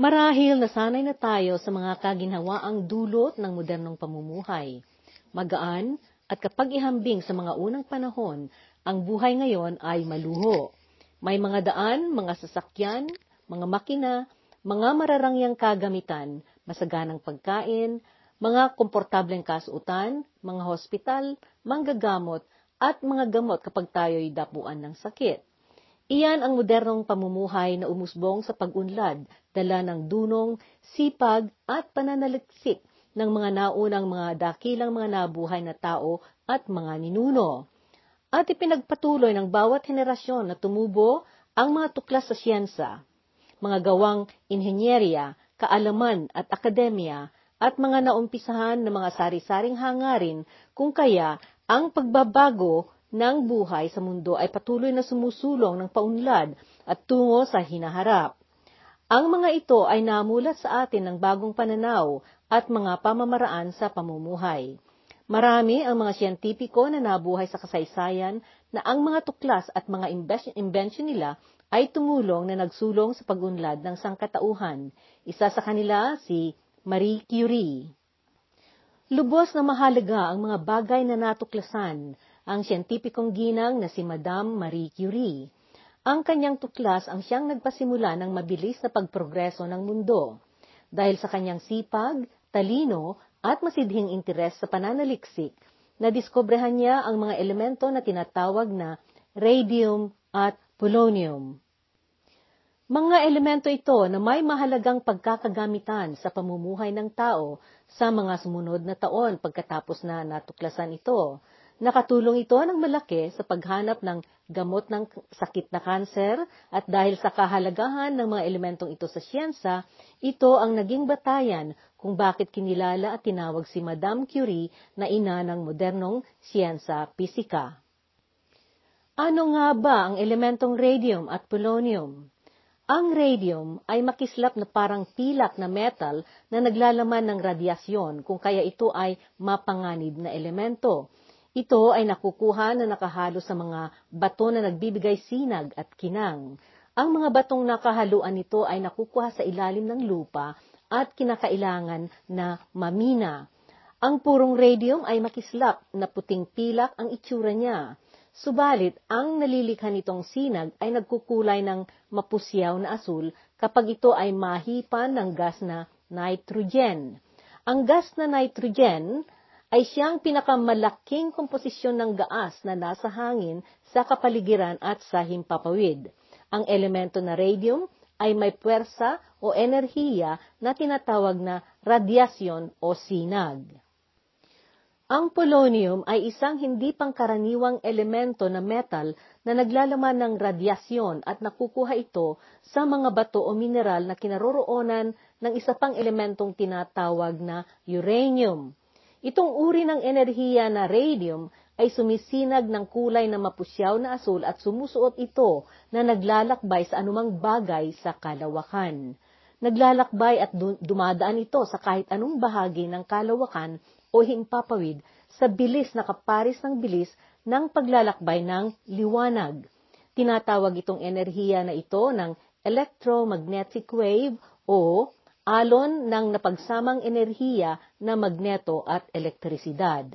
Marahil nasanay na tayo sa mga kaginhawaang dulot ng modernong pamumuhay. Magaan at kapag ihambing sa mga unang panahon, ang buhay ngayon ay maluho. May mga daan, mga sasakyan, mga makina, mga mararangyang kagamitan, masaganang pagkain, mga komportableng kasuotan, mga hospital, manggagamot, at mga gamot kapag tayo'y dapuan ng sakit. Iyan ang modernong pamumuhay na umusbong sa pag-unlad, dala ng dunong, sipag at pananaliksik ng mga naunang mga dakilang mga nabuhay na tao at mga ninuno. At ipinagpatuloy ng bawat henerasyon na tumubo ang mga tuklas sa siyensa, mga gawang inhenyerya, kaalaman at akademya, at mga naumpisahan ng mga sari-saring hangarin kung kaya ang pagbabago ng buhay sa mundo ay patuloy na sumusulong ng paunlad at tungo sa hinaharap. Ang mga ito ay namulat sa atin ng bagong pananaw at mga pamamaraan sa pamumuhay. Marami ang mga siyentipiko na nabuhay sa kasaysayan na ang mga tuklas at mga invention nila ay tumulong na nagsulong sa pagunlad ng sangkatauhan. Isa sa kanila si Marie Curie. Lubos na mahalaga ang mga bagay na natuklasan ang siyentipikong ginang na si Madame Marie Curie. Ang kanyang tuklas ang siyang nagpasimula ng mabilis na pagprogreso ng mundo. Dahil sa kanyang sipag, talino, at masidhing interes sa pananaliksik, nadiskobrehan niya ang mga elemento na tinatawag na radium at polonium. Mga elemento ito na may mahalagang pagkakagamitan sa pamumuhay ng tao sa mga sumunod na taon pagkatapos na natuklasan ito, Nakatulong ito ng malaki sa paghanap ng gamot ng sakit na kanser at dahil sa kahalagahan ng mga elementong ito sa siyensa, ito ang naging batayan kung bakit kinilala at tinawag si Madame Curie na ina ng modernong siyensa pisika. Ano nga ba ang elementong radium at polonium? Ang radium ay makislap na parang pilak na metal na naglalaman ng radyasyon kung kaya ito ay mapanganib na elemento ito ay nakukuha na nakahalo sa mga bato na nagbibigay sinag at kinang. Ang mga batong nakahaluan nito ay nakukuha sa ilalim ng lupa at kinakailangan na mamina. Ang purong radium ay makislap na puting pilak ang itsura niya. Subalit, ang nalilikha nitong sinag ay nagkukulay ng mapusyaw na asul kapag ito ay mahipan ng gas na nitrogen. Ang gas na nitrogen ay siyang pinakamalaking komposisyon ng gaas na nasa hangin sa kapaligiran at sa himpapawid. Ang elemento na radium ay may puwersa o enerhiya na tinatawag na radyasyon o sinag. Ang polonium ay isang hindi pangkaraniwang elemento na metal na naglalaman ng radyasyon at nakukuha ito sa mga bato o mineral na kinaroroonan ng isa pang elementong tinatawag na uranium. Itong uri ng enerhiya na radium ay sumisinag ng kulay na mapusyaw na asul at sumusuot ito na naglalakbay sa anumang bagay sa kalawakan. Naglalakbay at dumadaan ito sa kahit anong bahagi ng kalawakan o himpapawid sa bilis na kaparis ng bilis ng paglalakbay ng liwanag. Tinatawag itong enerhiya na ito ng electromagnetic wave o alon ng napagsamang enerhiya na magneto at elektrisidad.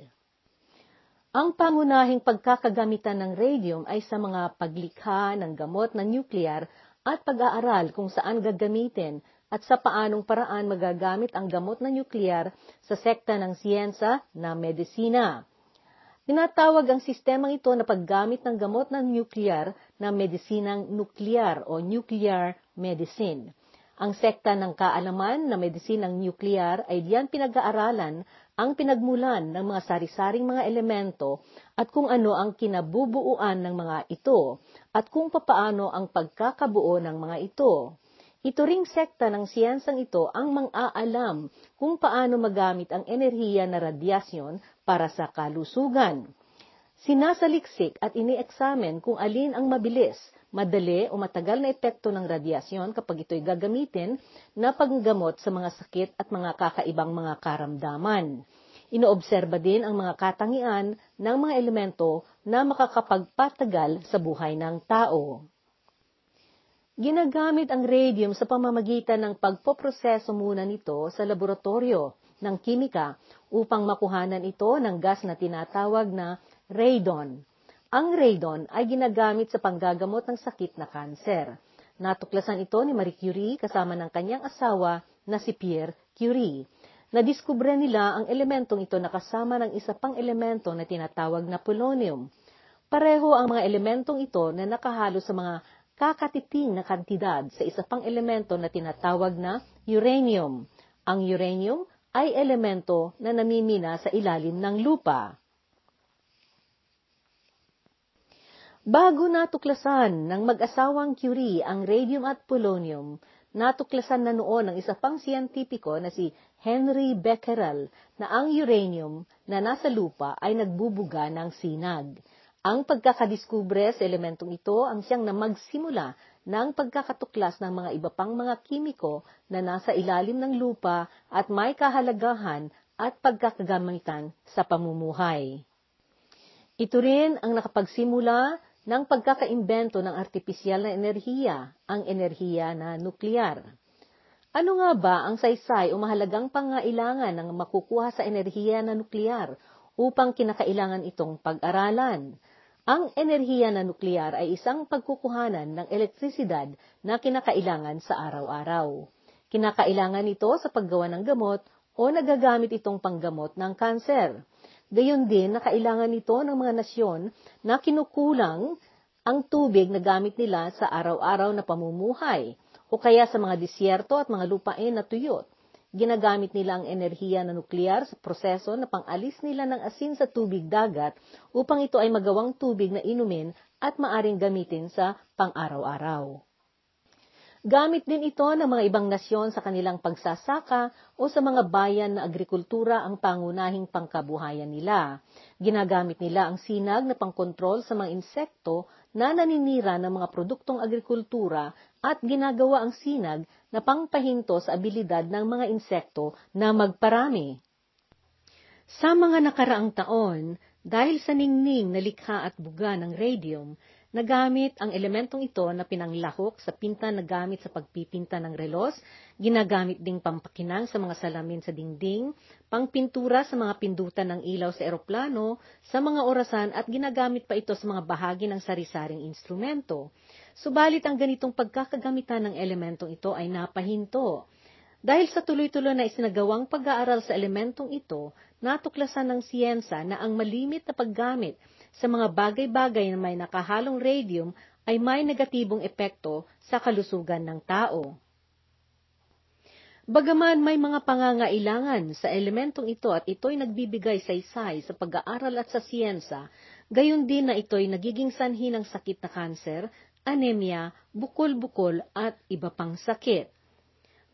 Ang pangunahing pagkakagamitan ng radium ay sa mga paglikha ng gamot na nuclear at pag-aaral kung saan gagamitin at sa paanong paraan magagamit ang gamot na nuclear sa sekta ng siyensa na medisina. Tinatawag ang sistemang ito na paggamit ng gamot ng nuclear na medisinang nuklear o nuclear medicine. Ang sekta ng kaalaman na medisinang nuklear ay diyan pinag-aaralan ang pinagmulan ng mga sari-saring mga elemento at kung ano ang kinabubuuan ng mga ito at kung papaano ang pagkakabuo ng mga ito. Ito ring sekta ng siyensang ito ang mang-aalam kung paano magamit ang enerhiya na radyasyon para sa kalusugan. Sinasaliksik at ini-examine kung alin ang mabilis madali o matagal na epekto ng radyasyon kapag ito'y gagamitin na panggamot sa mga sakit at mga kakaibang mga karamdaman. Inoobserba din ang mga katangian ng mga elemento na makakapagpatagal sa buhay ng tao. Ginagamit ang radium sa pamamagitan ng pagpoproseso muna nito sa laboratorio ng kimika upang makuhanan ito ng gas na tinatawag na radon. Ang radon ay ginagamit sa panggagamot ng sakit na kanser. Natuklasan ito ni Marie Curie kasama ng kanyang asawa na si Pierre Curie. Nadiskubre nila ang elementong ito na kasama ng isa pang elemento na tinatawag na polonium. Pareho ang mga elementong ito na nakahalo sa mga kakatiting na kantidad sa isa pang elemento na tinatawag na uranium. Ang uranium ay elemento na namimina sa ilalim ng lupa. Bago natuklasan ng mag-asawang Curie ang radium at polonium, natuklasan na noon ng isa pang siyentipiko na si Henry Becquerel na ang uranium na nasa lupa ay nagbubuga ng sinag. Ang pagkakadiskubre sa elementong ito ang siyang na magsimula ng pagkakatuklas ng mga iba pang mga kimiko na nasa ilalim ng lupa at may kahalagahan at pagkakagamitan sa pamumuhay. Ito rin ang nakapagsimula ng pagkakaimbento ng artipisyal na enerhiya, ang enerhiya na nuklear. Ano nga ba ang saysay o mahalagang pangailangan ng makukuha sa enerhiya na nuklear upang kinakailangan itong pag-aralan? Ang enerhiya na nuklear ay isang pagkukuhanan ng elektrisidad na kinakailangan sa araw-araw. Kinakailangan ito sa paggawa ng gamot o nagagamit itong panggamot ng kanser. Gayon din na kailangan ito ng mga nasyon na kinukulang ang tubig na gamit nila sa araw-araw na pamumuhay o kaya sa mga disyerto at mga lupain na tuyot ginagamit nila ang enerhiya na nuklear sa proseso na pangalis nila ng asin sa tubig dagat upang ito ay magawang tubig na inumin at maaring gamitin sa pang-araw-araw. Gamit din ito ng mga ibang nasyon sa kanilang pagsasaka o sa mga bayan na agrikultura ang pangunahing pangkabuhayan nila. Ginagamit nila ang sinag na pangkontrol sa mga insekto na naninira ng mga produktong agrikultura at ginagawa ang sinag na pangpahinto sa abilidad ng mga insekto na magparami. Sa mga nakaraang taon, dahil sa ningning na likha at buga ng radium, nagamit ang elementong ito na pinanglahok sa pinta na gamit sa pagpipinta ng relos, ginagamit ding pampakinang sa mga salamin sa dingding, pangpintura sa mga pindutan ng ilaw sa eroplano, sa mga orasan at ginagamit pa ito sa mga bahagi ng sarisaring instrumento. Subalit ang ganitong pagkakagamitan ng elementong ito ay napahinto. Dahil sa tuloy-tuloy na isinagawang pag-aaral sa elementong ito, natuklasan ng siyensa na ang malimit na paggamit sa mga bagay-bagay na may nakahalong radium ay may negatibong epekto sa kalusugan ng tao. Bagaman may mga pangangailangan sa elementong ito at ito'y nagbibigay saysay sa pag-aaral at sa siyensa, gayon din na ito'y nagiging sanhi ng sakit na kanser anemia, bukol-bukol at iba pang sakit.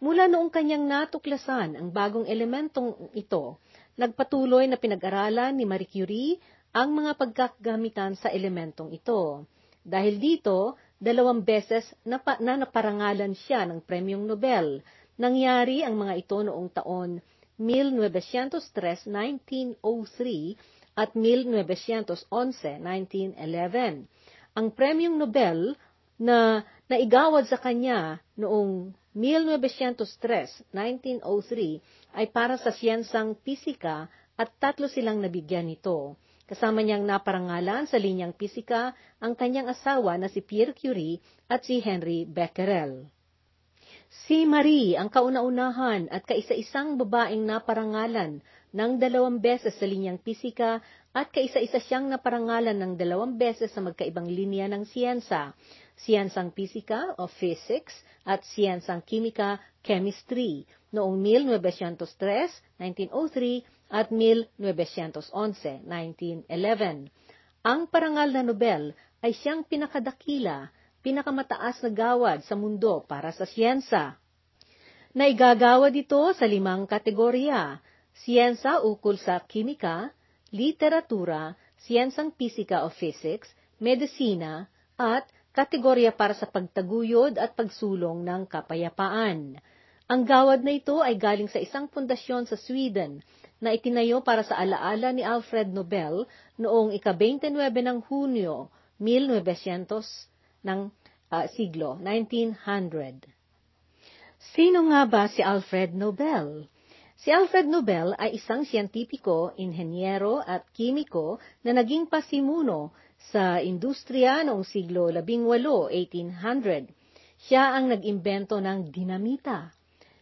Mula noong kanyang natuklasan ang bagong elementong ito, nagpatuloy na pinag-aralan ni Marie Curie ang mga pagkakagamitan sa elementong ito. Dahil dito, dalawang beses na, pa, na naparangalan siya ng Premyong Nobel. Nangyari ang mga ito noong taon 1903-1903 at 1911-1911 ang Premyong Nobel na naigawad sa kanya noong 1903-1903 ay para sa siyensang pisika at tatlo silang nabigyan nito. Kasama niyang naparangalan sa linyang pisika ang kanyang asawa na si Pierre Curie at si Henry Becquerel. Si Marie ang kauna-unahan at kaisa-isang babaeng naparangalan ng dalawang beses sa linyang pisika at kaisa-isa siyang naparangalan ng dalawang beses sa magkaibang linya ng siyensa, siyensang pisika o physics at siyensang kimika, chemistry, noong 1903, 1903 at 1911, 1911. Ang parangal na Nobel ay siyang pinakadakila, pinakamataas na gawad sa mundo para sa siyensa. Naigagawad ito sa limang kategorya, siyensa ukol sa kimika, literatura, siyensang pisika o physics, medisina, at kategorya para sa pagtaguyod at pagsulong ng kapayapaan. Ang gawad na ito ay galing sa isang pundasyon sa Sweden na itinayo para sa alaala ni Alfred Nobel noong ika-29 ng Hunyo 1900 ng uh, siglo, 1900. Sino nga ba si Alfred Nobel? Si Alfred Nobel ay isang siyentipiko, inhenyero at kimiko na naging pasimuno sa industriya noong siglo XVIII, 1800. Siya ang nag-imbento ng dinamita.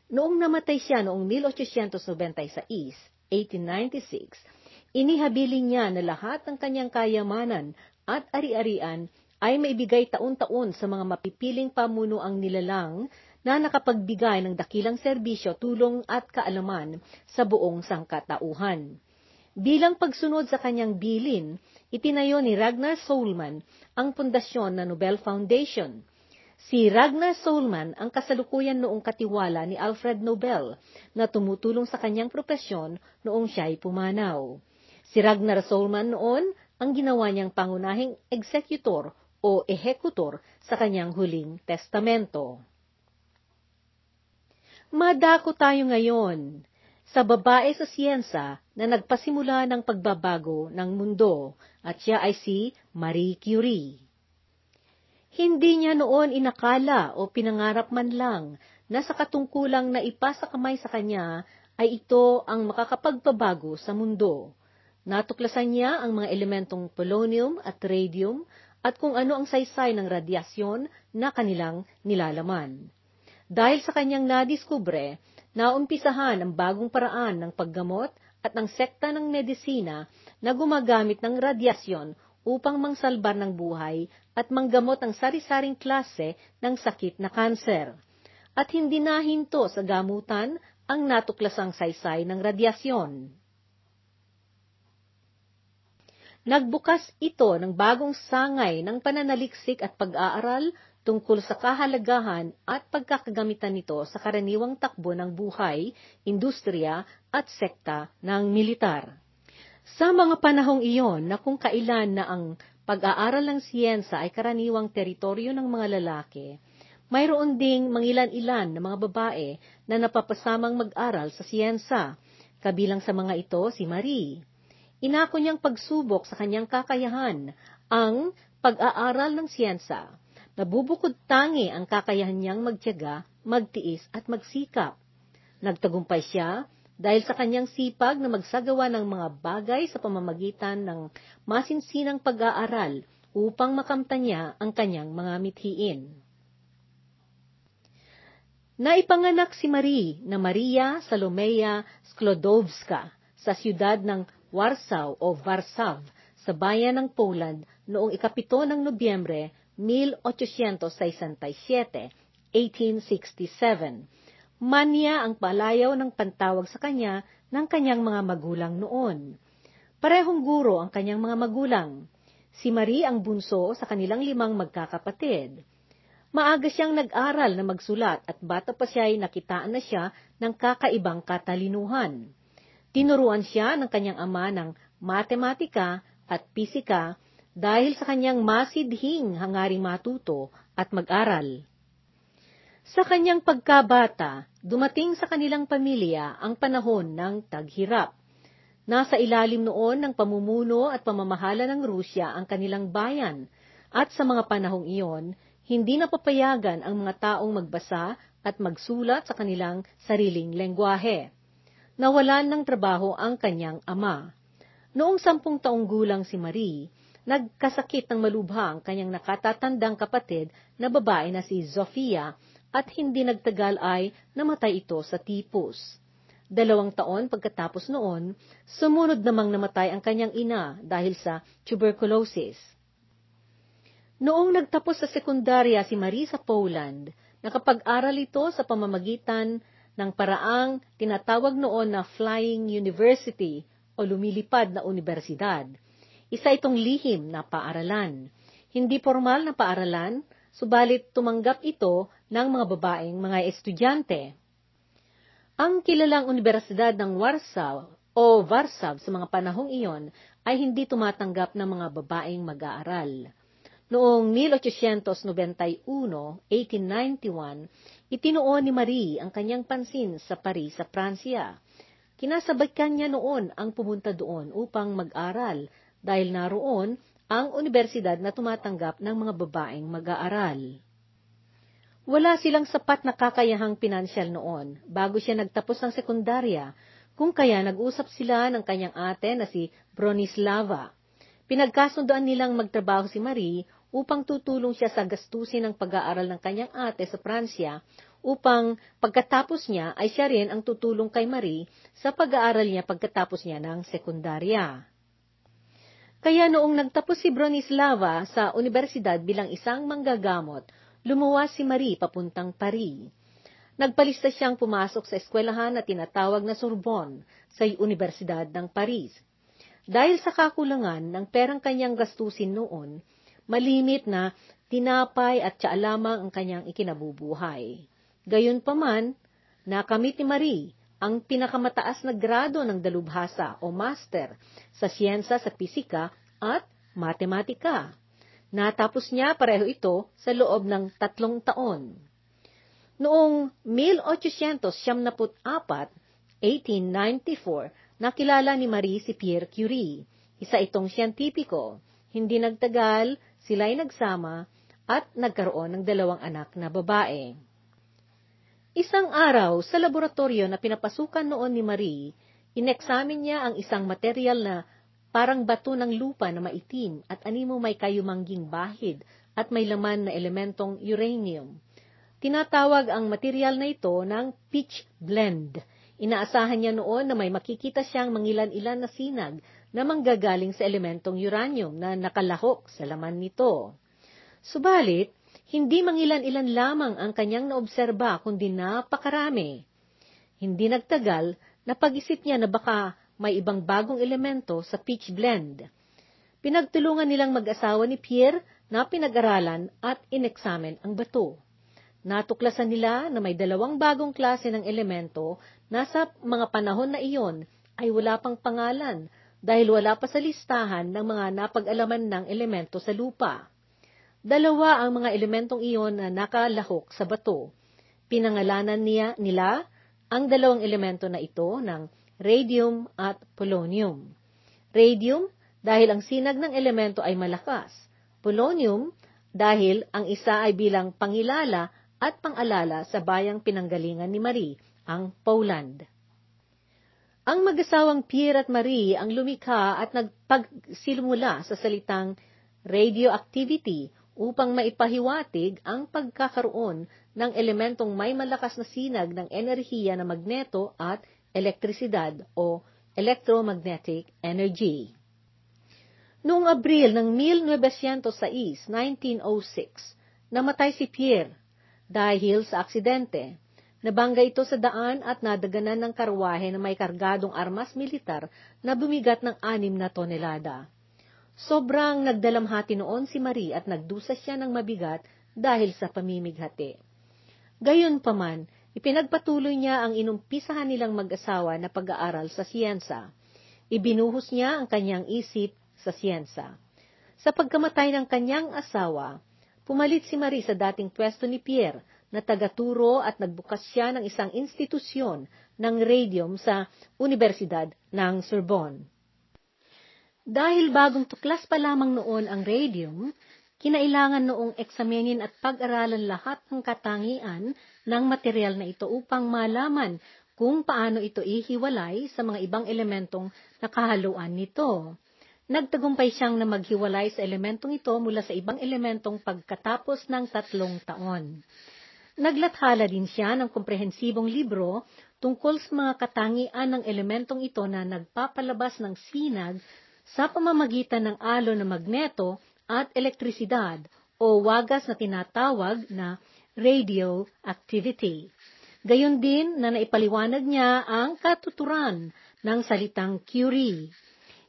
Noong namatay siya noong 1896, 1896, inihabiling niya na lahat ng kanyang kayamanan at ari-arian ay maibigay taon-taon sa mga mapipiling pamunuang nilalang na nakapagbigay ng dakilang serbisyo, tulong at kaalaman sa buong sangkatauhan. Bilang pagsunod sa kanyang bilin, itinayo ni Ragnar Soulman ang pundasyon na Nobel Foundation. Si Ragnar Soulman ang kasalukuyan noong katiwala ni Alfred Nobel na tumutulong sa kanyang propesyon noong siya'y pumanaw. Si Ragnar Soulman noon ang ginawa niyang pangunahing executor o ehekutor sa kanyang huling testamento. Madako tayo ngayon sa babae sa siyensa na nagpasimula ng pagbabago ng mundo at siya ay si Marie Curie. Hindi niya noon inakala o pinangarap man lang na sa katungkulang na ipasa kamay sa kanya ay ito ang makakapagpabago sa mundo. Natuklasan niya ang mga elementong polonium at radium at kung ano ang saysay ng radyasyon na kanilang nilalaman. Dahil sa kanyang nadiskubre, naumpisahan ang bagong paraan ng paggamot at ng sekta ng medisina na gumagamit ng radyasyon upang mangsalbar ng buhay at manggamot ang sari-saring klase ng sakit na kanser. At hindi nahinto sa gamutan ang natuklasang saysay ng radyasyon. Nagbukas ito ng bagong sangay ng pananaliksik at pag-aaral tungkol sa kahalagahan at pagkakagamitan nito sa karaniwang takbo ng buhay, industriya at sekta ng militar. Sa mga panahong iyon na kung kailan na ang pag-aaral ng siyensa ay karaniwang teritoryo ng mga lalaki, mayroon ding mangilan-ilan na mga babae na napapasamang mag-aral sa siyensa, kabilang sa mga ito si Marie. Inako niyang pagsubok sa kanyang kakayahan ang pag-aaral ng siyensa Nabubukod tangi ang kakayahan niyang magtiyaga, magtiis at magsikap. Nagtagumpay siya dahil sa kanyang sipag na magsagawa ng mga bagay sa pamamagitan ng masinsinang pag-aaral upang makamta niya ang kanyang mga mithiin. Naipanganak si Marie na Maria Salomea Sklodowska sa siyudad ng Warsaw o Warsaw sa bayan ng Poland noong ikapito ng Nobyembre 1867, 1867. Manya ang palayaw ng pantawag sa kanya ng kanyang mga magulang noon. Parehong guro ang kanyang mga magulang. Si Marie ang bunso sa kanilang limang magkakapatid. Maaga siyang nag-aral na magsulat at bata pa siya ay nakitaan na siya ng kakaibang katalinuhan. Tinuruan siya ng kanyang ama ng matematika at pisika dahil sa kanyang masidhing hangaring matuto at mag-aral. Sa kanyang pagkabata, dumating sa kanilang pamilya ang panahon ng taghirap. Nasa ilalim noon ng pamumuno at pamamahala ng Rusya ang kanilang bayan, at sa mga panahong iyon, hindi napapayagan ang mga taong magbasa at magsulat sa kanilang sariling lengguwahe. Nawalan ng trabaho ang kanyang ama. Noong sampung taong gulang si Marie, nagkasakit ng malubha ang kanyang nakatatandang kapatid na babae na si Zofia at hindi nagtagal ay namatay ito sa tipos. Dalawang taon pagkatapos noon, sumunod namang namatay ang kanyang ina dahil sa tuberculosis. Noong nagtapos sa sekundarya si Marie sa Poland, nakapag-aral ito sa pamamagitan ng paraang tinatawag noon na Flying University o lumilipad na universidad isa itong lihim na paaralan. Hindi formal na paaralan, subalit tumanggap ito ng mga babaeng mga estudyante. Ang kilalang Universidad ng Warsaw o Warsaw sa mga panahong iyon ay hindi tumatanggap ng mga babaeng mag-aaral. Noong 1891, 1891, itinuon ni Marie ang kanyang pansin sa Paris sa Pransya. Kinasabay niya noon ang pumunta doon upang mag-aral dahil naroon ang universidad na tumatanggap ng mga babaeng mag-aaral. Wala silang sapat na kakayahang pinansyal noon bago siya nagtapos ng sekundarya, kung kaya nag-usap sila ng kanyang ate na si Bronislava. Pinagkasundoan nilang magtrabaho si Marie upang tutulong siya sa gastusin ng pag-aaral ng kanyang ate sa Pransya upang pagkatapos niya ay siya rin ang tutulong kay Marie sa pag-aaral niya pagkatapos niya ng sekundarya. Kaya noong nagtapos si Bronislava sa universidad bilang isang manggagamot, lumuwas si Marie papuntang Paris. Nagpalista siyang pumasok sa eskwelahan na tinatawag na Sorbonne sa Universidad ng Paris. Dahil sa kakulangan ng perang kanyang gastusin noon, malimit na tinapay at tsaa lamang ang kanyang ikinabubuhay. Gayunpaman, nakamit ni Marie ang pinakamataas na grado ng dalubhasa o master sa siyensa sa pisika at matematika. Natapos niya pareho ito sa loob ng tatlong taon. Noong 1874, 1894, nakilala ni Marie si Pierre Curie, isa itong siyentipiko. Hindi nagtagal, sila'y nagsama at nagkaroon ng dalawang anak na babae. Isang araw, sa laboratorio na pinapasukan noon ni Marie, ineksamin niya ang isang material na parang bato ng lupa na maitim at animo may kayumangging bahid at may laman na elementong uranium. Tinatawag ang material na ito ng pitch blend. Inaasahan niya noon na may makikita siyang mangilan-ilan na sinag na manggagaling sa elementong uranium na nakalahok sa laman nito. Subalit, hindi mangilan-ilan lamang ang kanyang naobserba, kundi napakarami. Hindi nagtagal, napag-isip niya na baka may ibang bagong elemento sa peach blend. Pinagtulungan nilang mag-asawa ni Pierre na pinag-aralan at ineksamen ang bato. Natuklasan nila na may dalawang bagong klase ng elemento na sa mga panahon na iyon ay wala pang pangalan dahil wala pa sa listahan ng mga napag-alaman ng elemento sa lupa. Dalawa ang mga elementong iyon na nakalahok sa bato. Pinangalanan niya, nila ang dalawang elemento na ito ng radium at polonium. Radium dahil ang sinag ng elemento ay malakas. Polonium dahil ang isa ay bilang pangilala at pangalala sa bayang pinanggalingan ni Marie, ang Poland. Ang mag-asawang Pierre at Marie ang lumikha at nagpagsilmula sa salitang radioactivity upang maipahiwatig ang pagkakaroon ng elementong may malakas na sinag ng enerhiya na magneto at elektrisidad o electromagnetic energy. Noong Abril ng 1906, 1906, namatay si Pierre dahil sa aksidente. Nabangga ito sa daan at nadaganan ng karwahe na may kargadong armas militar na bumigat ng anim na tonelada. Sobrang nagdalamhati noon si Marie at nagdusa siya ng mabigat dahil sa pamimighati. Gayon paman, ipinagpatuloy niya ang inumpisahan nilang mag-asawa na pag-aaral sa siyensa. Ibinuhos niya ang kanyang isip sa siyensa. Sa pagkamatay ng kanyang asawa, pumalit si Marie sa dating pwesto ni Pierre na tagaturo at nagbukas siya ng isang institusyon ng radium sa Universidad ng Sorbonne. Dahil bagong tuklas pa lamang noon ang radium, kinailangan noong eksamenin at pag-aralan lahat ng katangian ng material na ito upang malaman kung paano ito ihiwalay sa mga ibang elementong nakahaluan nito. Nagtagumpay siyang na maghiwalay sa elementong ito mula sa ibang elementong pagkatapos ng tatlong taon. Naglathala din siya ng komprehensibong libro tungkol sa mga katangian ng elementong ito na nagpapalabas ng sinag sa pamamagitan ng alo na magneto at elektrisidad o wagas na tinatawag na radioactivity. Gayon din na naipaliwanag niya ang katuturan ng salitang Curie.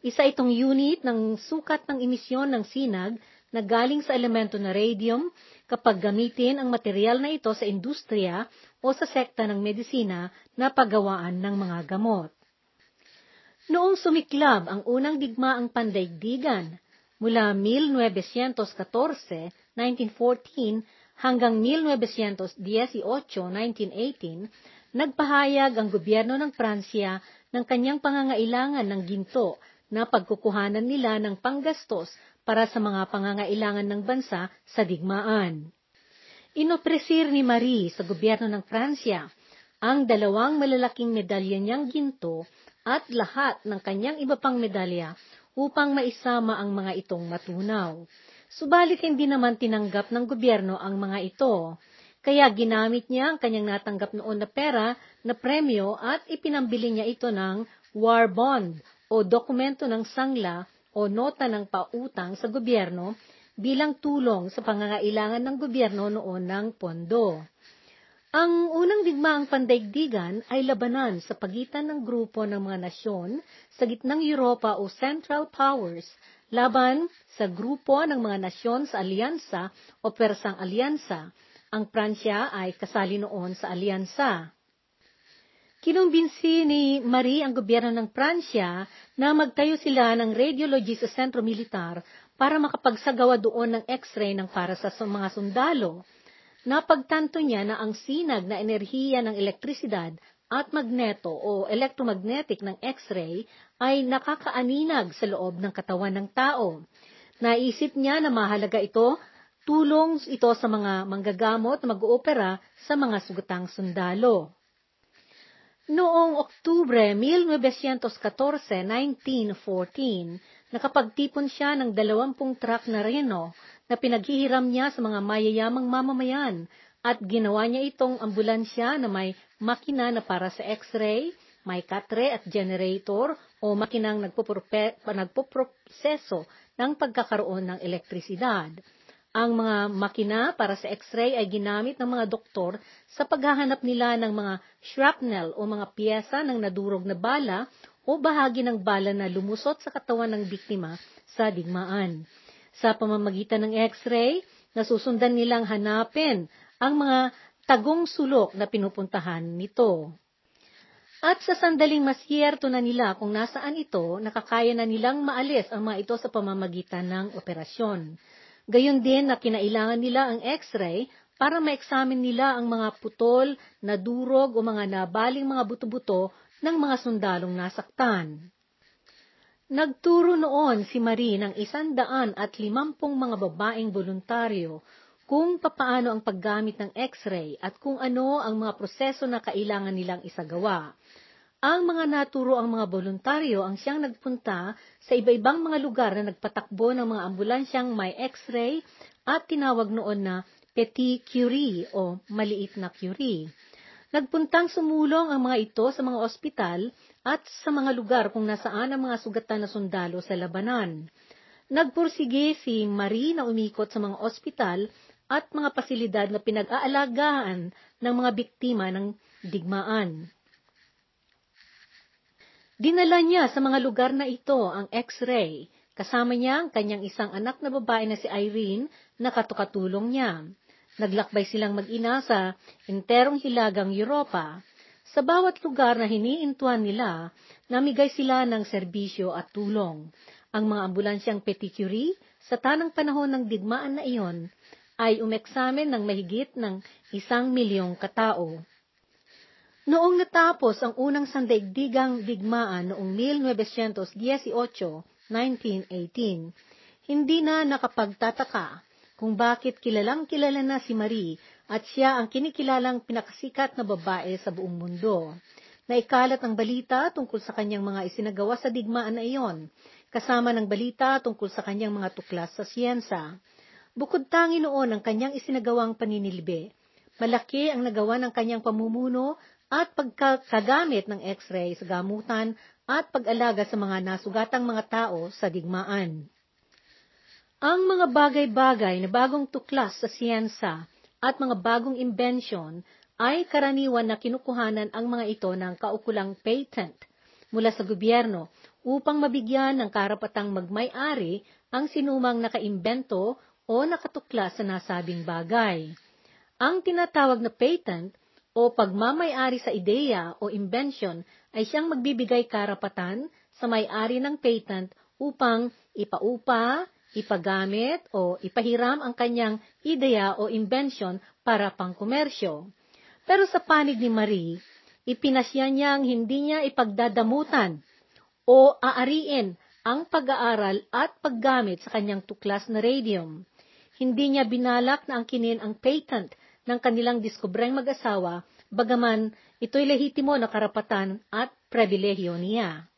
Isa itong unit ng sukat ng emisyon ng sinag na galing sa elemento na radium kapag gamitin ang material na ito sa industriya o sa sekta ng medisina na paggawaan ng mga gamot. Noong sumiklab ang unang digmaang pandaigdigan mula 1914, 1914 hanggang 1918, 1918, nagpahayag ang gobyerno ng Pransya ng kanyang pangangailangan ng ginto na pagkukuhanan nila ng panggastos para sa mga pangangailangan ng bansa sa digmaan. Inopresir ni Marie sa gobyerno ng Pransya ang dalawang malalaking medalya niyang ginto at lahat ng kanyang iba pang medalya upang maisama ang mga itong matunaw. Subalit hindi naman tinanggap ng gobyerno ang mga ito. Kaya ginamit niya ang kanyang natanggap noon na pera na premyo at ipinambili niya ito ng war bond o dokumento ng sangla o nota ng pautang sa gobyerno bilang tulong sa pangangailangan ng gobyerno noon ng pondo. Ang unang digmaang pandaigdigan ay labanan sa pagitan ng grupo ng mga nasyon sa gitnang Europa o Central Powers laban sa grupo ng mga nasyon sa alyansa o Persang Alyansa. Ang Pransya ay kasali noon sa alyansa. Kinumbinsi ni Marie ang gobyerno ng Pransya na magtayo sila ng radiology sa sentro militar para makapagsagawa doon ng x-ray ng para sa mga sundalo. Napagtanto niya na ang sinag na enerhiya ng elektrisidad at magneto o electromagnetic ng x-ray ay nakakaaninag sa loob ng katawan ng tao. Naisip niya na mahalaga ito, tulong ito sa mga manggagamot na mag-oopera sa mga sugatang sundalo. Noong Oktubre 1914, 1914, nakapagtipon siya ng dalawampung truck na Reno na pinaghihiram niya sa mga mayayamang mamamayan at ginawa niya itong ambulansya na may makina na para sa x-ray, may katre at generator o makinang nagpoproseso ng pagkakaroon ng elektrisidad. Ang mga makina para sa x-ray ay ginamit ng mga doktor sa paghahanap nila ng mga shrapnel o mga piyesa ng nadurog na bala o bahagi ng bala na lumusot sa katawan ng biktima sa digmaan. Sa pamamagitan ng x-ray, nasusundan nilang hanapin ang mga tagong sulok na pinupuntahan nito. At sa sandaling masyerto na nila kung nasaan ito, nakakaya na nilang maalis ang mga ito sa pamamagitan ng operasyon. Gayon din na kinailangan nila ang x-ray para ma-examine nila ang mga putol, nadurog o mga nabaling mga buto-buto ng mga sundalong nasaktan. Nagturo noon si Marie ng isandaan at limampung mga babaeng voluntaryo kung papaano ang paggamit ng x-ray at kung ano ang mga proseso na kailangan nilang isagawa. Ang mga naturo ang mga voluntaryo ang siyang nagpunta sa iba-ibang mga lugar na nagpatakbo ng mga ambulansyang may x-ray at tinawag noon na Petit Curie o maliit na Curie. Nagpuntang sumulong ang mga ito sa mga ospital at sa mga lugar kung nasaan ang mga sugatan na sundalo sa labanan. Nagpursige si Marie na umikot sa mga ospital at mga pasilidad na pinag-aalagaan ng mga biktima ng digmaan. Dinala niya sa mga lugar na ito ang x-ray. Kasama niya ang kanyang isang anak na babae na si Irene na katukatulong niya. Naglakbay silang mag-ina sa enterong hilagang Europa. Sa bawat lugar na hiniintuan nila, namigay sila ng serbisyo at tulong. Ang mga ambulansyang Petit Curie, sa tanang panahon ng digmaan na iyon, ay umeksamen ng mahigit ng isang milyong katao. Noong natapos ang unang sandaigdigang digmaan noong 1918, 1918, hindi na nakapagtataka kung bakit kilalang kilala na si Marie at siya ang kinikilalang pinakasikat na babae sa buong mundo. Naikalat ang balita tungkol sa kanyang mga isinagawa sa digmaan na iyon, kasama ng balita tungkol sa kanyang mga tuklas sa siyensa. Bukod tangi noon ang kanyang isinagawang paninilbi. Malaki ang nagawa ng kanyang pamumuno at pagkagamit ng x-ray sa gamutan at pag-alaga sa mga nasugatang mga tao sa digmaan. Ang mga bagay-bagay na bagong tuklas sa siyensa at mga bagong imbensyon ay karaniwan na kinukuhanan ang mga ito ng kaukulang patent mula sa gobyerno upang mabigyan ng karapatang magmay-ari ang sinumang nakaimbento o nakatuklas sa nasabing bagay. Ang tinatawag na patent o pagmamayari sa ideya o invention ay siyang magbibigay karapatan sa may-ari ng patent upang ipaupa, ipagamit o ipahiram ang kanyang ideya o invention para pangkomersyo. Pero sa panig ni Marie, ipinasya niyang hindi niya ipagdadamutan o aariin ang pag-aaral at paggamit sa kanyang tuklas na radium. hindi niya binalak na angkinin ang patent ng kanilang diskubreng mag-asawa, bagaman ito'y lehitimo na karapatan at pribilehyo niya.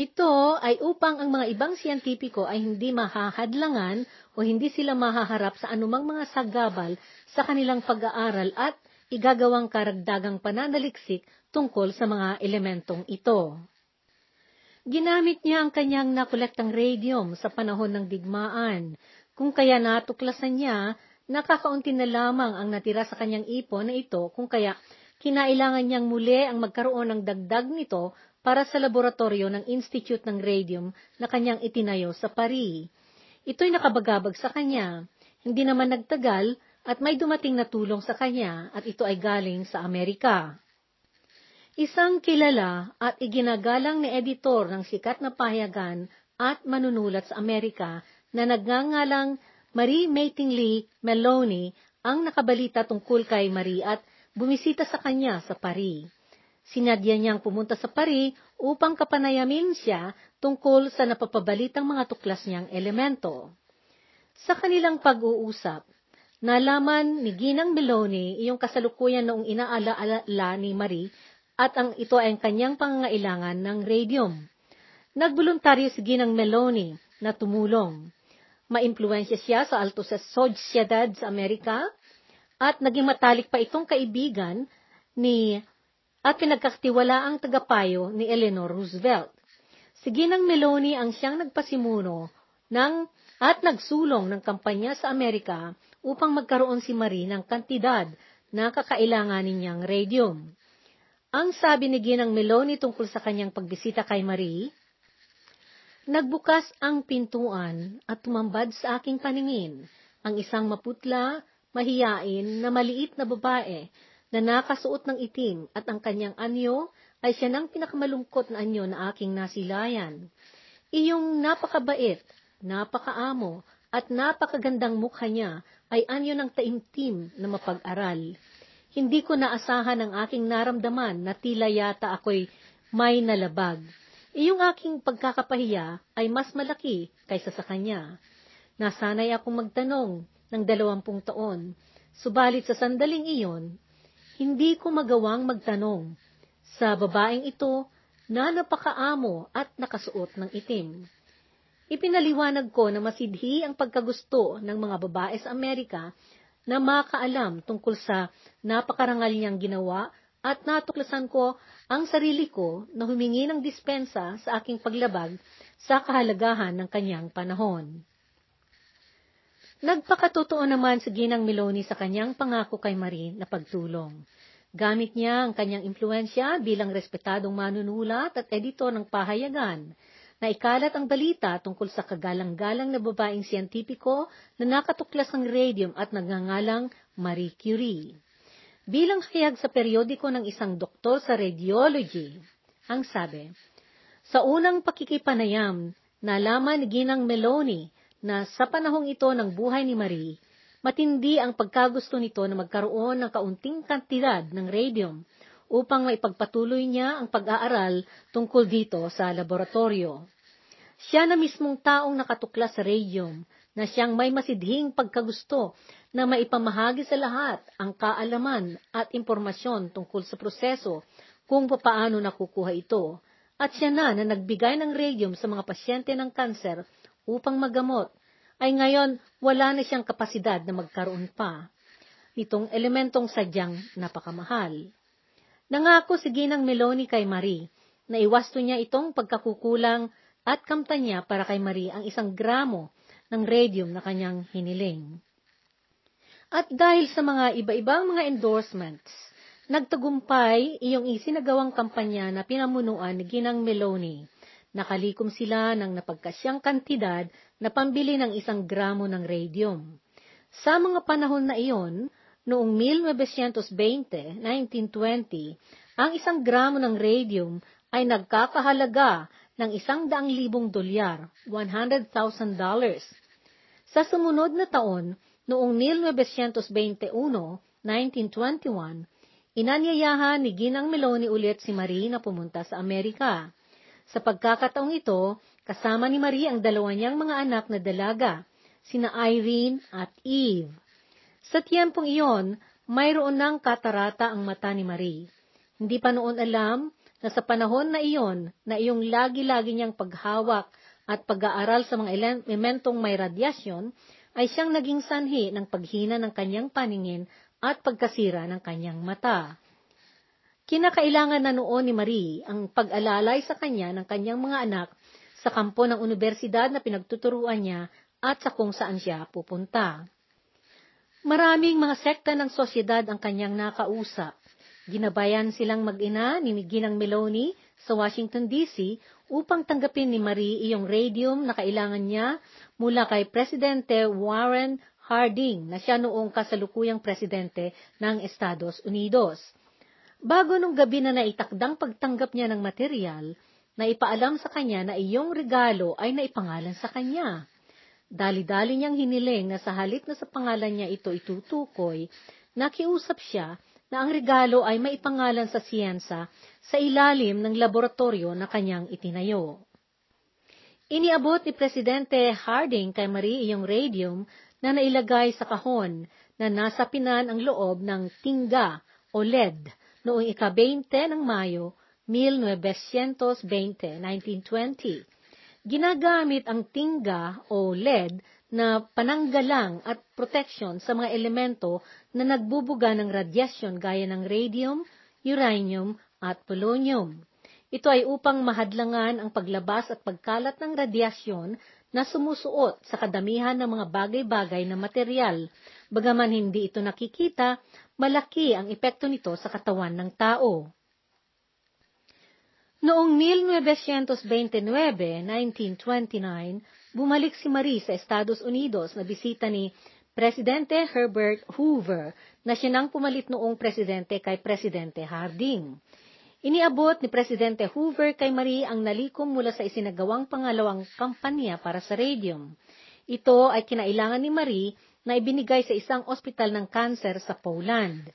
Ito ay upang ang mga ibang siyentipiko ay hindi mahahadlangan o hindi sila mahaharap sa anumang mga sagabal sa kanilang pag-aaral at igagawang karagdagang pananaliksik tungkol sa mga elementong ito. Ginamit niya ang kanyang nakolektang radium sa panahon ng digmaan, kung kaya natuklasan niya nakakaunti na lamang ang natira sa kanyang ipon na ito kung kaya kinailangan niyang muli ang magkaroon ng dagdag nito para sa laboratorio ng Institute ng Radium na kanyang itinayo sa Paris. Ito'y nakabagabag sa kanya. Hindi naman nagtagal at may dumating na tulong sa kanya at ito ay galing sa Amerika. Isang kilala at iginagalang ni editor ng sikat na pahayagan at manunulat sa Amerika na nagngangalang Marie Mattingly Meloni ang nakabalita tungkol kay Marie at bumisita sa kanya sa Paris. Sinadya niyang pumunta sa Paris upang kapanayamin siya tungkol sa napapabalitang mga tuklas niyang elemento. Sa kanilang pag-uusap, nalaman ni Ginang Meloni iyong kasalukuyan noong inaalaala ni Marie at ang ito ay ang kanyang pangangailangan ng radium. Nagbuluntaryo si Ginang Meloni na tumulong. Maimpluensya siya sa alto sa Sociedad sa Amerika at naging matalik pa itong kaibigan ni at pinagkaktiwala ang tagapayo ni Eleanor Roosevelt. Si Ginang Meloni ang siyang nagpasimuno ng, at nagsulong ng kampanya sa Amerika upang magkaroon si Marie ng kantidad na kakailanganin niyang radium. Ang sabi ni Ginang Meloni tungkol sa kanyang pagbisita kay Marie, Nagbukas ang pintuan at tumambad sa aking paningin ang isang maputla, mahiyain na maliit na babae na nakasuot ng itim at ang kanyang anyo ay siya ng pinakamalungkot na anyo na aking nasilayan. Iyong napakabait, napakaamo, at napakagandang mukha niya ay anyo ng taimtim na mapag-aral. Hindi ko naasahan ang aking naramdaman na tila yata ako'y may nalabag. Iyong aking pagkakapahiya ay mas malaki kaysa sa kanya. Nasanay akong magtanong ng dalawampung taon, subalit sa sandaling iyon, hindi ko magawang magtanong sa babaeng ito na napakaamo at nakasuot ng itim. Ipinaliwanag ko na masidhi ang pagkagusto ng mga babae sa Amerika na makaalam tungkol sa napakarangal niyang ginawa at natuklasan ko ang sarili ko na humingi ng dispensa sa aking paglabag sa kahalagahan ng kanyang panahon. Nagpakatotoo naman si Ginang Meloni sa kanyang pangako kay Marie na pagtulong. Gamit niya ang kanyang impluensya bilang respetadong manunulat at editor ng pahayagan na ikalat ang balita tungkol sa kagalang-galang na babaeng siyentipiko na nakatuklas ng radium at nagngangalang Marie Curie. Bilang hayag sa periodiko ng isang doktor sa radiology, ang sabi, Sa unang pakikipanayam, nalaman ni Ginang Meloni na sa panahong ito ng buhay ni Marie, matindi ang pagkagusto nito na magkaroon ng kaunting kantidad ng radium upang maipagpatuloy niya ang pag-aaral tungkol dito sa laboratorio. Siya na mismong taong nakatuklas sa radium na siyang may masidhing pagkagusto na maipamahagi sa lahat ang kaalaman at impormasyon tungkol sa proseso kung papaano nakukuha ito. At siya na na nagbigay ng radium sa mga pasyente ng kanser upang magamot, ay ngayon wala na siyang kapasidad na magkaroon pa nitong elementong sadyang napakamahal. Nangako si Ginang Meloni kay Marie na iwasto niya itong pagkakukulang at kamta niya para kay Marie ang isang gramo ng radium na kanyang hiniling. At dahil sa mga iba-ibang mga endorsements, nagtagumpay iyong isinagawang kampanya na pinamunuan ni Ginang Meloni nakalikom sila ng napagkasyang kantidad na pambili ng isang gramo ng radium. Sa mga panahon na iyon, noong 1920, 1920, ang isang gramo ng radium ay nagkakahalaga ng isang daang libong dolyar, $100,000. Sa sumunod na taon, noong 1921, 1921, inanyayahan ni Ginang Meloni ulit si Marie na pumunta sa Amerika. Sa pagkakataong ito, kasama ni Marie ang dalawa niyang mga anak na dalaga, sina Irene at Eve. Sa tiyempong iyon, mayroon ng katarata ang mata ni Marie. Hindi pa noon alam na sa panahon na iyon na iyong lagi-lagi niyang paghawak at pag-aaral sa mga elementong may radyasyon ay siyang naging sanhi ng paghina ng kanyang paningin at pagkasira ng kanyang mata. Kinakailangan na noon ni Marie ang pag-alalay sa kanya ng kanyang mga anak sa kampo ng universidad na pinagtuturuan niya at sa kung saan siya pupunta. Maraming mga sekta ng sosyedad ang kanyang nakausap. Ginabayan silang mag-ina ni Ginang Meloni sa Washington DC upang tanggapin ni Marie iyong radium na kailangan niya mula kay Presidente Warren Harding na siya noong kasalukuyang presidente ng Estados Unidos. Bago nung gabi na naitakdang pagtanggap niya ng material, na ipaalam sa kanya na iyong regalo ay naipangalan sa kanya. Dali-dali niyang hiniling na sa halip na sa pangalan niya ito itutukoy, nakiusap siya na ang regalo ay maipangalan sa siyensa sa ilalim ng laboratorio na kanyang itinayo. Iniabot ni Presidente Harding kay Marie iyong radium na nailagay sa kahon na nasa pinan ang loob ng tingga o LED noong ika-20 ng Mayo 1920, 1920. Ginagamit ang tingga o LED na pananggalang at protection sa mga elemento na nagbubuga ng radyasyon gaya ng radium, uranium at polonium. Ito ay upang mahadlangan ang paglabas at pagkalat ng radyasyon na sumusuot sa kadamihan ng mga bagay-bagay na material. Bagaman hindi ito nakikita, malaki ang epekto nito sa katawan ng tao. Noong 1929, 1929, bumalik si Marie sa Estados Unidos na bisita ni Presidente Herbert Hoover na siya nang pumalit noong presidente kay Presidente Harding. Iniabot ni Presidente Hoover kay Marie ang nalikom mula sa isinagawang pangalawang kampanya para sa radium. Ito ay kinailangan ni Marie na ibinigay sa isang ospital ng kanser sa Poland.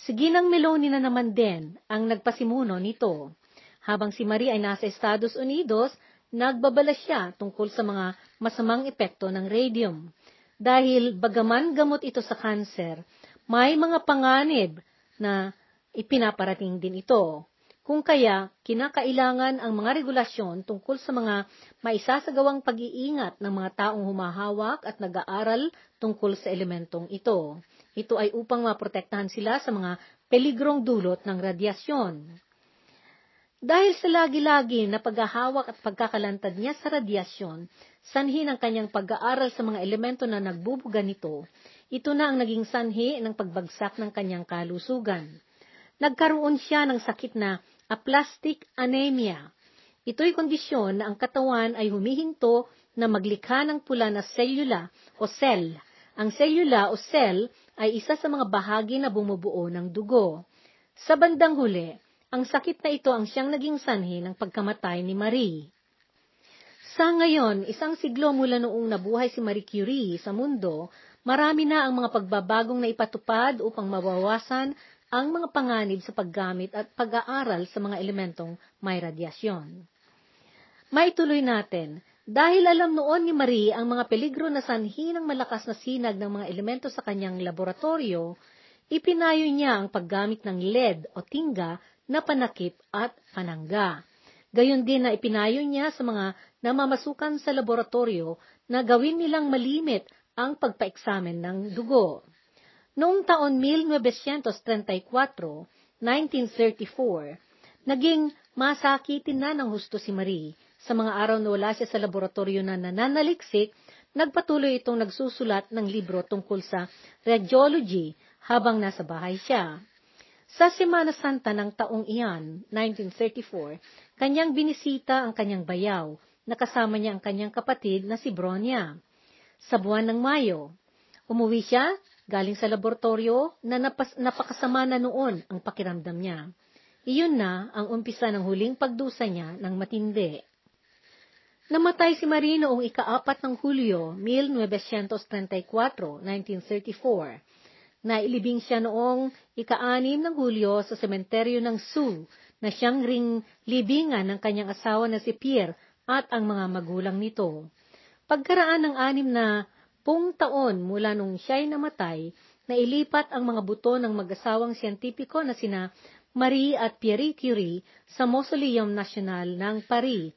Si Ginang Meloni na naman din ang nagpasimuno nito. Habang si Marie ay nasa Estados Unidos, nagbabala siya tungkol sa mga masamang epekto ng radium. Dahil bagaman gamot ito sa kanser, may mga panganib na ipinaparating din ito. Kung kaya, kinakailangan ang mga regulasyon tungkol sa mga maisasagawang pag-iingat ng mga taong humahawak at nag-aaral tungkol sa elementong ito. Ito ay upang maprotektahan sila sa mga peligrong dulot ng radyasyon. Dahil sa lagi-lagi na paghahawak at pagkakalantad niya sa radyasyon, sanhi ng kanyang pag-aaral sa mga elemento na nagbubuga nito, ito na ang naging sanhi ng pagbagsak ng kanyang kalusugan. Nagkaroon siya ng sakit na aplastic anemia. Ito'y kondisyon na ang katawan ay humihinto na maglikha ng pula na selula o cell. Ang selula o cell ay isa sa mga bahagi na bumubuo ng dugo. Sa bandang huli, ang sakit na ito ang siyang naging sanhi ng pagkamatay ni Marie. Sa ngayon, isang siglo mula noong nabuhay si Marie Curie sa mundo, marami na ang mga pagbabagong na ipatupad upang mabawasan ang mga panganib sa paggamit at pag-aaral sa mga elementong may radyasyon. Maituloy natin, dahil alam noon ni Marie ang mga peligro na sanhi ng malakas na sinag ng mga elemento sa kanyang laboratorio, ipinayo niya ang paggamit ng LED o tingga na panakip at panangga. Gayon din na ipinayo niya sa mga namamasukan sa laboratorio na gawin nilang malimit ang pagpa-eksamen ng dugo. Noong taon 1934, 1934, naging masakitin na ng husto si Marie. Sa mga araw na wala siya sa laboratorio na nananaliksik, nagpatuloy itong nagsusulat ng libro tungkol sa radiology habang nasa bahay siya. Sa Semana Santa ng taong iyan, 1934, kanyang binisita ang kanyang bayaw, nakasama niya ang kanyang kapatid na si Bronya. Sa buwan ng Mayo, umuwi siya Galing sa laboratorio na napas, napakasama na noon ang pakiramdam niya. Iyon na ang umpisa ng huling pagdusa niya ng matindi. Namatay si Marie noong ikaapat ng Hulyo, 1934, 1934. Nailibing siya noong ika-anim ng Hulyo sa sementeryo ng Sioux na siyang ring libingan ng kanyang asawa na si Pierre at ang mga magulang nito. Pagkaraan ng anim na sampung taon mula nung siya'y namatay, na ilipat ang mga buto ng mag-asawang siyentipiko na sina Marie at Pierre Curie sa Mausoleum National ng Paris.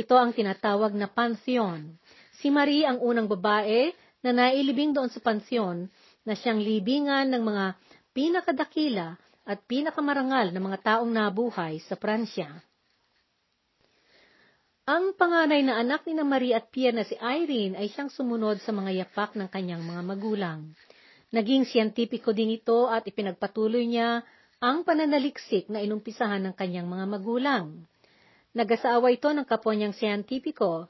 Ito ang tinatawag na Pantheon. Si Marie ang unang babae na nailibing doon sa pansyon na siyang libingan ng mga pinakadakila at pinakamarangal na mga taong nabuhay sa Pransya. Ang panganay na anak ni na Marie at Pierre na si Irene ay siyang sumunod sa mga yapak ng kanyang mga magulang. Naging siyentipiko din ito at ipinagpatuloy niya ang pananaliksik na inumpisahan ng kanyang mga magulang. Nag-asawa ito ng kapwa niyang siyentipiko,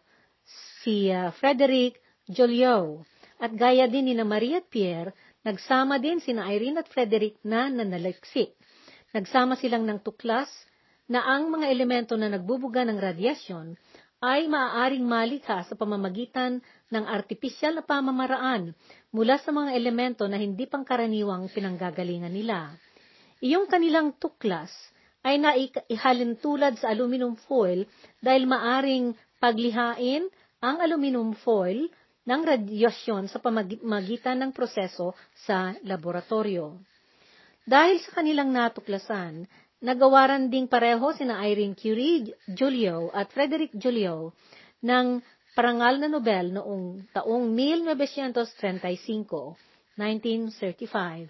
si uh, Frederic Joliot, at gaya din ni na Marie at Pierre, nagsama din sina Irene at Frederic na nanaliksik. Nagsama silang ng tuklas na ang mga elemento na nagbubuga ng radyasyon ay maaaring malikha sa pamamagitan ng artipisyal na pamamaraan mula sa mga elemento na hindi pangkaraniwang pinanggagalingan nila. Iyong kanilang tuklas ay naihalin tulad sa aluminum foil dahil maaring paglihain ang aluminum foil ng radyasyon sa pamamagitan ng proseso sa laboratorio. Dahil sa kanilang natuklasan, Nagawaran ding pareho sina Irene Curie Julio at Frederick Julio ng parangal na Nobel noong taong 1935, 1935.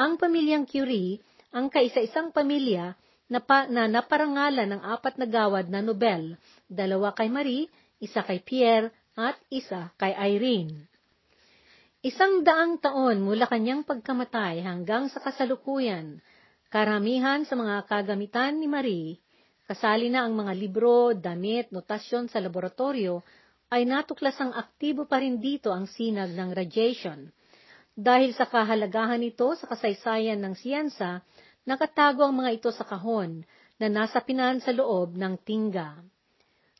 Ang pamilyang Curie ang kaisa-isang pamilya na, pa, na naparangalan ng apat na gawad na Nobel, dalawa kay Marie, isa kay Pierre, at isa kay Irene. Isang daang taon mula kanyang pagkamatay hanggang sa kasalukuyan, Karamihan sa mga kagamitan ni Marie, kasali na ang mga libro, damit, notasyon sa laboratorio, ay natuklasang aktibo pa rin dito ang sinag ng radiation. Dahil sa kahalagahan nito sa kasaysayan ng siyensa, nakatago ang mga ito sa kahon na nasa pinan sa loob ng tingga.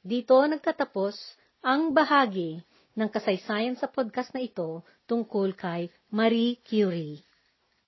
Dito nagtatapos ang bahagi ng kasaysayan sa podcast na ito tungkol kay Marie Curie.